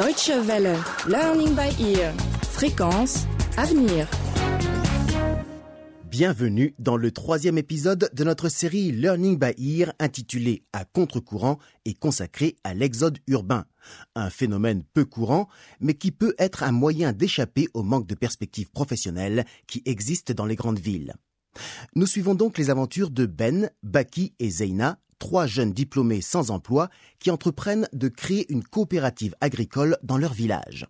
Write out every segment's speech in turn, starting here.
Deutsche Welle, Learning by Ear, Fréquence, Avenir. Bienvenue dans le troisième épisode de notre série Learning by Ear intitulée À contre-courant et consacrée à l'exode urbain. Un phénomène peu courant, mais qui peut être un moyen d'échapper au manque de perspectives professionnelles qui existent dans les grandes villes. Nous suivons donc les aventures de Ben, Baki et Zeina, trois jeunes diplômés sans emploi qui entreprennent de créer une coopérative agricole dans leur village.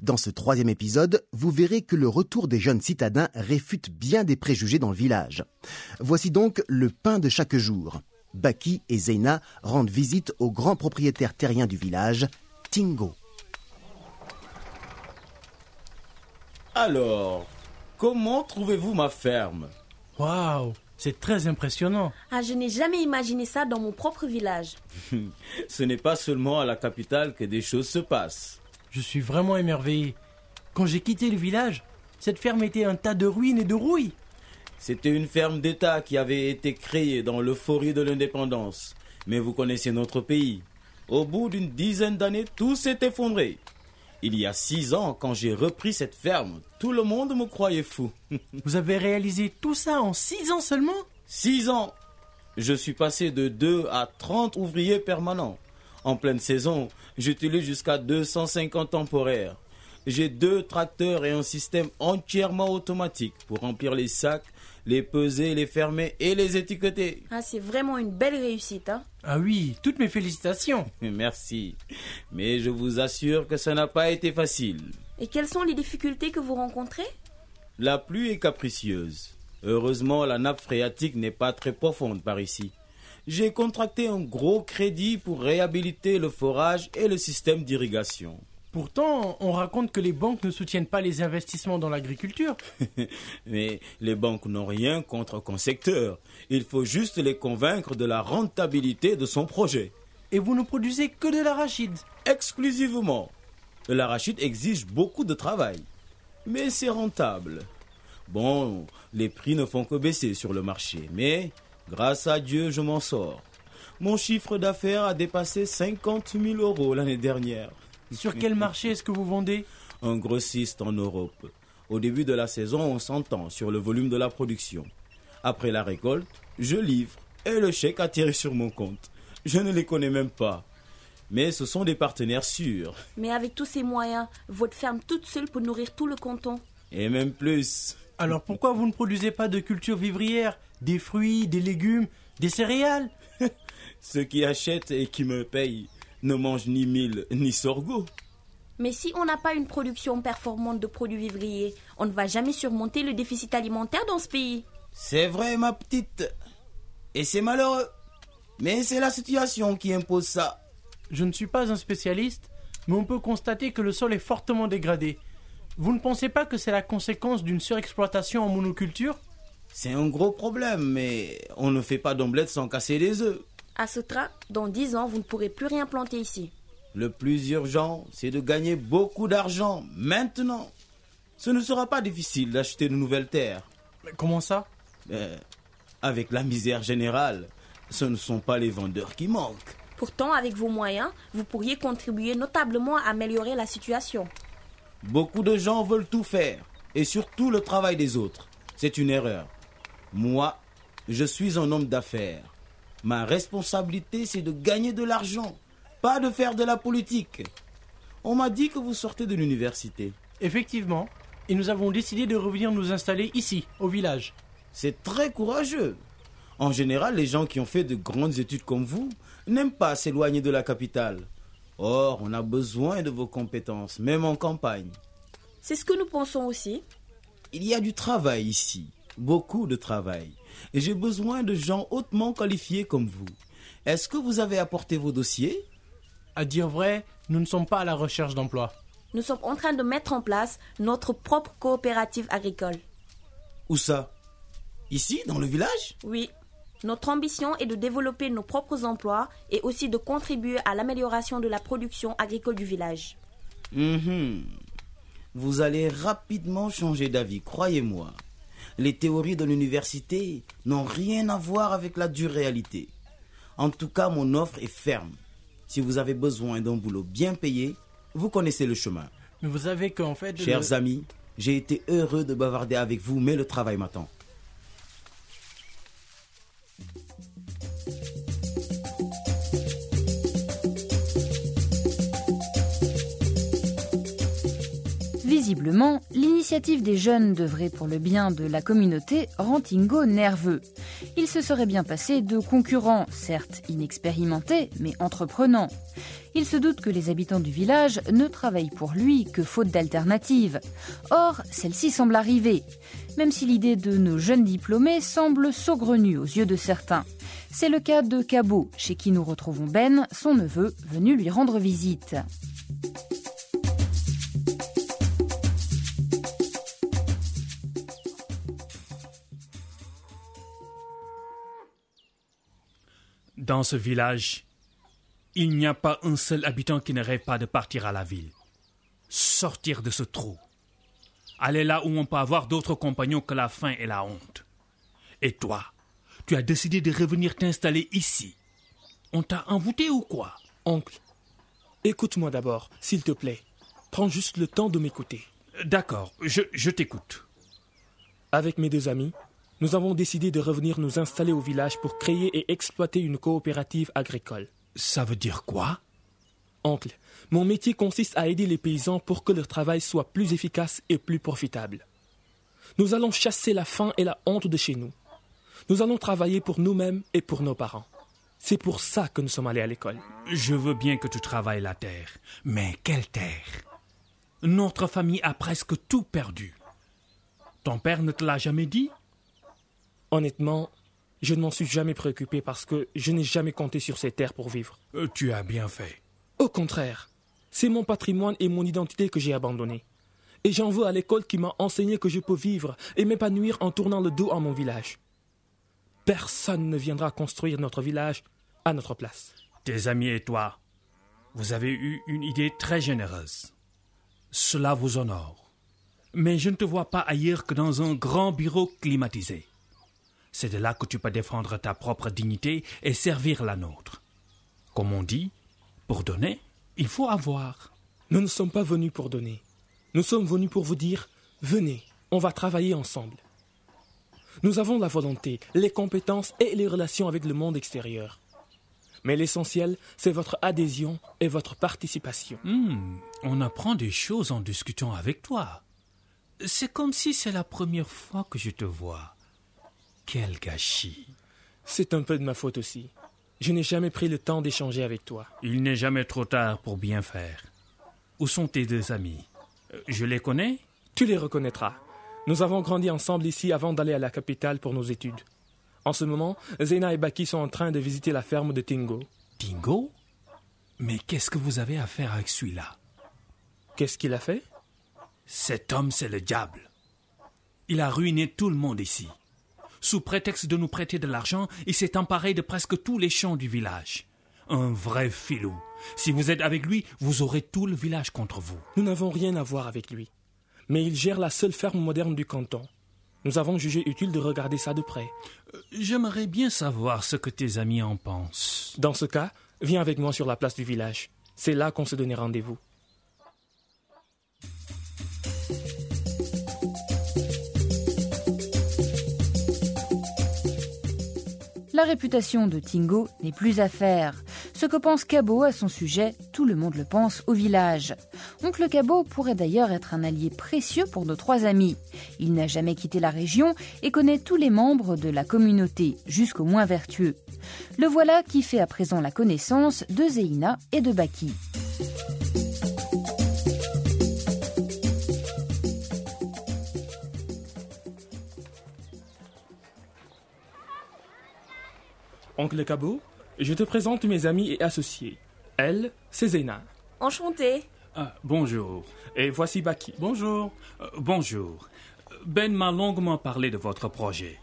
Dans ce troisième épisode, vous verrez que le retour des jeunes citadins réfute bien des préjugés dans le village. Voici donc le pain de chaque jour. Baki et Zeina rendent visite au grand propriétaire terrien du village, Tingo. Alors, comment trouvez-vous ma ferme? Waouh, c'est très impressionnant. Ah, je n'ai jamais imaginé ça dans mon propre village. Ce n'est pas seulement à la capitale que des choses se passent. Je suis vraiment émerveillé. Quand j'ai quitté le village, cette ferme était un tas de ruines et de rouilles. C'était une ferme d'État qui avait été créée dans l'euphorie de l'indépendance. Mais vous connaissez notre pays. Au bout d'une dizaine d'années, tout s'est effondré. Il y a six ans, quand j'ai repris cette ferme, tout le monde me croyait fou. Vous avez réalisé tout ça en six ans seulement? Six ans Je suis passé de 2 à 30 ouvriers permanents. En pleine saison, j'utilise jusqu'à 250 temporaires. J'ai deux tracteurs et un système entièrement automatique pour remplir les sacs, les peser, les fermer et les étiqueter. Ah, c'est vraiment une belle réussite, hein Ah oui, toutes mes félicitations. Merci. Mais je vous assure que ça n'a pas été facile. Et quelles sont les difficultés que vous rencontrez? La pluie est capricieuse. Heureusement, la nappe phréatique n'est pas très profonde par ici. J'ai contracté un gros crédit pour réhabiliter le forage et le système d'irrigation. Pourtant, on raconte que les banques ne soutiennent pas les investissements dans l'agriculture. Mais les banques n'ont rien contre un secteur. Il faut juste les convaincre de la rentabilité de son projet. Et vous ne produisez que de l'arachide. Exclusivement. L'arachide exige beaucoup de travail. Mais c'est rentable. Bon, les prix ne font que baisser sur le marché. Mais, grâce à Dieu, je m'en sors. Mon chiffre d'affaires a dépassé 50 000 euros l'année dernière. Sur quel marché est-ce que vous vendez Un grossiste en Europe. Au début de la saison, on s'entend sur le volume de la production. Après la récolte, je livre et le chèque atterrit sur mon compte. Je ne les connais même pas. Mais ce sont des partenaires sûrs. Mais avec tous ces moyens, votre ferme toute seule peut nourrir tout le canton. Et même plus. Alors pourquoi vous ne produisez pas de culture vivrière? Des fruits, des légumes, des céréales? Ceux qui achètent et qui me payent ne mangent ni mille ni sorgho. Mais si on n'a pas une production performante de produits vivriers, on ne va jamais surmonter le déficit alimentaire dans ce pays. C'est vrai, ma petite. Et c'est malheureux. Mais c'est la situation qui impose ça. Je ne suis pas un spécialiste, mais on peut constater que le sol est fortement dégradé. Vous ne pensez pas que c'est la conséquence d'une surexploitation en monoculture? C'est un gros problème, mais on ne fait pas d'omelette sans casser les œufs. À ce train, dans 10 ans, vous ne pourrez plus rien planter ici. Le plus urgent, c'est de gagner beaucoup d'argent maintenant. Ce ne sera pas difficile d'acheter de nouvelles terres. Mais comment ça? Euh, avec la misère générale, ce ne sont pas les vendeurs qui manquent. Pourtant, avec vos moyens, vous pourriez contribuer notablement à améliorer la situation. Beaucoup de gens veulent tout faire, et surtout le travail des autres. C'est une erreur. Moi, je suis un homme d'affaires. Ma responsabilité, c'est de gagner de l'argent, pas de faire de la politique. On m'a dit que vous sortez de l'université. Effectivement, et nous avons décidé de revenir nous installer ici, au village. C'est très courageux. En général, les gens qui ont fait de grandes études comme vous n'aiment pas s'éloigner de la capitale. Or, on a besoin de vos compétences, même en campagne. C'est ce que nous pensons aussi. Il y a du travail ici, beaucoup de travail. Et j'ai besoin de gens hautement qualifiés comme vous. Est-ce que vous avez apporté vos dossiers? À dire vrai, nous ne sommes pas à la recherche d'emploi. Nous sommes en train de mettre en place notre propre coopérative agricole. Où ça? Ici, dans le village? Oui. Notre ambition est de développer nos propres emplois et aussi de contribuer à l'amélioration de la production agricole du village. Mhm. Vous allez rapidement changer d'avis, croyez-moi. Les théories de l'université n'ont rien à voir avec la dure réalité. En tout cas, mon offre est ferme. Si vous avez besoin d'un boulot bien payé, vous connaissez le chemin. Mais vous savez qu'en fait... le- Chers amis, j'ai été heureux de bavarder avec vous, mais le travail m'attend. L'initiative des jeunes d'œuvrer pour le bien de la communauté rend Tingo nerveux. Il se serait bien passé de concurrents, certes inexpérimentés, mais entreprenants. Il se doute que les habitants du village ne travaillent pour lui que faute d'alternative. Or, celle-ci semble arriver, même si l'idée de nos jeunes diplômés semble saugrenue aux yeux de certains. C'est le cas de Cabot, chez qui nous retrouvons Ben, son neveu, venu lui rendre visite. Dans ce village, il n'y a pas un seul habitant qui ne rêve pas de partir à la ville. Sortir de ce trou. Aller là où on peut avoir d'autres compagnons que la faim et la honte. Et toi, tu as décidé de revenir t'installer ici. On t'a envoûté ou quoi? Oncle, écoute-moi d'abord, s'il te plaît. Prends juste le temps de m'écouter. D'accord, je, je t'écoute. Avec mes deux amis, nous avons décidé de revenir nous installer au village pour créer et exploiter une coopérative agricole. Ça veut dire quoi? Oncle, mon métier consiste à aider les paysans pour que leur travail soit plus efficace et plus profitable. Nous allons chasser la faim et la honte de chez nous. Nous allons travailler pour nous-mêmes et pour nos parents. C'est pour ça que nous sommes allés à l'école. Je veux bien que tu travailles la terre, mais quelle terre? Notre famille a presque tout perdu. Ton père ne te l'a jamais dit? Honnêtement, je ne m'en suis jamais préoccupé parce que je n'ai jamais compté sur ces terres pour vivre. Euh, Tu as bien fait. Au contraire, c'est mon patrimoine et mon identité que j'ai abandonné. Et j'en veux à l'école qui m'a enseigné que je peux vivre et m'épanouir en tournant le dos à mon village. Personne ne viendra construire notre village à notre place. Tes amis et toi, vous avez eu une idée très généreuse. Cela vous honore. Mais je ne te vois pas ailleurs que dans un grand bureau climatisé. C'est de là que tu peux défendre ta propre dignité et servir la nôtre. Comme on dit, pour donner, il faut avoir. Nous ne sommes pas venus pour donner. Nous sommes venus pour vous dire venez, on va travailler ensemble. Nous avons la volonté, les compétences et les relations avec le monde extérieur. Mais l'essentiel, c'est votre adhésion et votre participation. Hmm, on apprend des choses en discutant avec toi. C'est comme si c'est la première fois que je te vois. Quel gâchis. C'est un peu de ma faute aussi. Je n'ai jamais pris le temps d'échanger avec toi. Il n'est jamais trop tard pour bien faire. Où sont tes deux amis? Euh, Je les connais? Tu les reconnaîtras. Nous avons grandi ensemble ici avant d'aller à la capitale pour nos études. En ce moment, Zena et Baki sont en train de visiter la ferme de Tingo. Dingo Mais qu'est-ce que vous avez à faire avec celui-là? Qu'est-ce qu'il a fait? Cet homme, c'est le diable. Il a ruiné tout le monde ici. Sous prétexte de nous prêter de l'argent, il s'est emparé de presque tous les champs du village. Un vrai filou. Si vous êtes avec lui, vous aurez tout le village contre vous. Nous n'avons rien à voir avec lui. Mais il gère la seule ferme moderne du canton. Nous avons jugé utile de regarder ça de près. J'aimerais bien savoir ce que tes amis en pensent. Dans ce cas, viens avec moi sur la place du village. C'est là qu'on se donnait rendez-vous. La réputation de Tingo n'est plus à faire. Ce que pense Cabot à son sujet, tout le monde le pense au village. Oncle Cabot pourrait d'ailleurs être un allié précieux pour nos trois amis. Il n'a jamais quitté la région et connaît tous les membres de la communauté, jusqu'aux moins vertueux. Le voilà qui fait à présent la connaissance de Zeina et de Baki. Oncle Cabot, je te présente mes amis et associés. Elle, c'est Zena. Enchanté. Ah, bonjour. Et voici Baki. Bonjour. Euh, bonjour. Ben m'a longuement parlé de votre projet.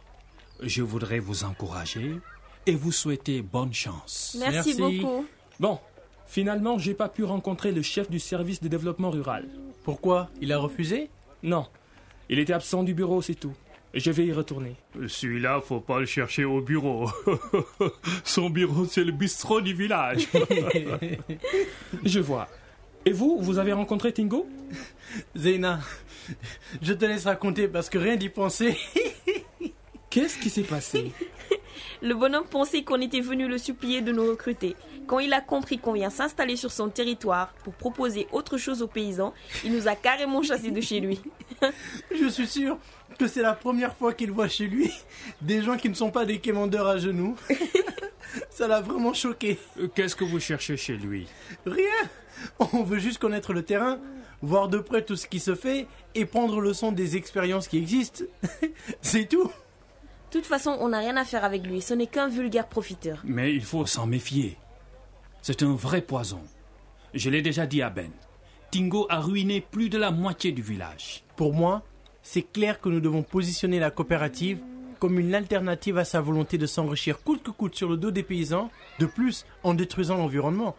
Je voudrais vous encourager et vous souhaiter bonne chance. Merci, Merci. beaucoup. Bon, finalement, j'ai pas pu rencontrer le chef du service de développement rural. Pourquoi? Il a refusé? Non, il était absent du bureau, c'est tout. Je vais y retourner. Celui-là, faut pas le chercher au bureau. Son bureau, c'est le bistrot du village. Je vois. Et vous, vous avez rencontré Tingo? Zeyna, je te laisse raconter parce que rien d'y penser. Qu'est-ce qui s'est passé? Le bonhomme pensait qu'on était venu le supplier de nous recruter. Quand il a compris qu'on vient s'installer sur son territoire pour proposer autre chose aux paysans, il nous a carrément chassés de chez lui. Je suis sûr que c'est la première fois qu'il voit chez lui des gens qui ne sont pas des quémandeurs à genoux. Ça l'a vraiment choqué. Euh, Qu'est-ce que vous cherchez chez lui? Rien On veut juste connaître le terrain, voir de près tout ce qui se fait et prendre le son des expériences qui existent. C'est tout. De toute façon, on n'a rien à faire avec lui, ce n'est qu'un vulgaire profiteur. Mais il faut s'en méfier. C'est un vrai poison. Je l'ai déjà dit à Ben. Tingo a ruiné plus de la moitié du village. Pour moi, c'est clair que nous devons positionner la coopérative comme une alternative à sa volonté de s'enrichir coûte que coûte sur le dos des paysans, de plus en détruisant l'environnement.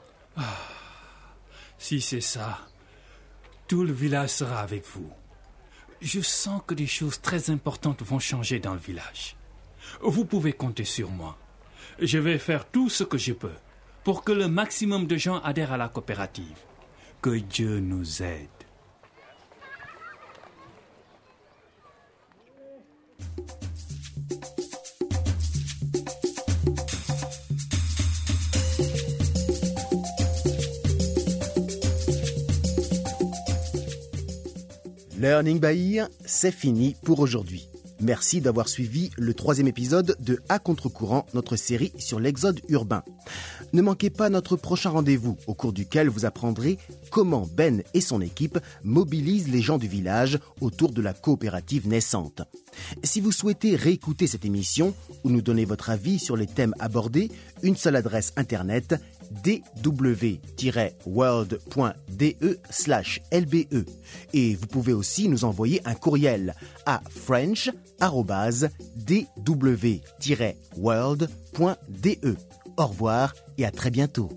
Si c'est ça, tout le village sera avec vous. Je sens que des choses très importantes vont changer dans le village. Vous pouvez compter sur moi. Je vais faire tout ce que je peux pour que le maximum de gens adhèrent à la coopérative. Que Dieu nous aide. Learning by c'est fini pour aujourd'hui. Merci d'avoir suivi le troisième épisode de À contre-courant, notre série sur l'exode urbain. Ne manquez pas notre prochain rendez-vous, au cours duquel vous apprendrez comment Ben et son équipe mobilisent les gens du village autour de la coopérative naissante. Si vous souhaitez réécouter cette émission ou nous donner votre avis sur les thèmes abordés, une seule adresse internet dw-world.de/lbe et vous pouvez aussi nous envoyer un courriel à french@dw-world.de. Au revoir et à très bientôt.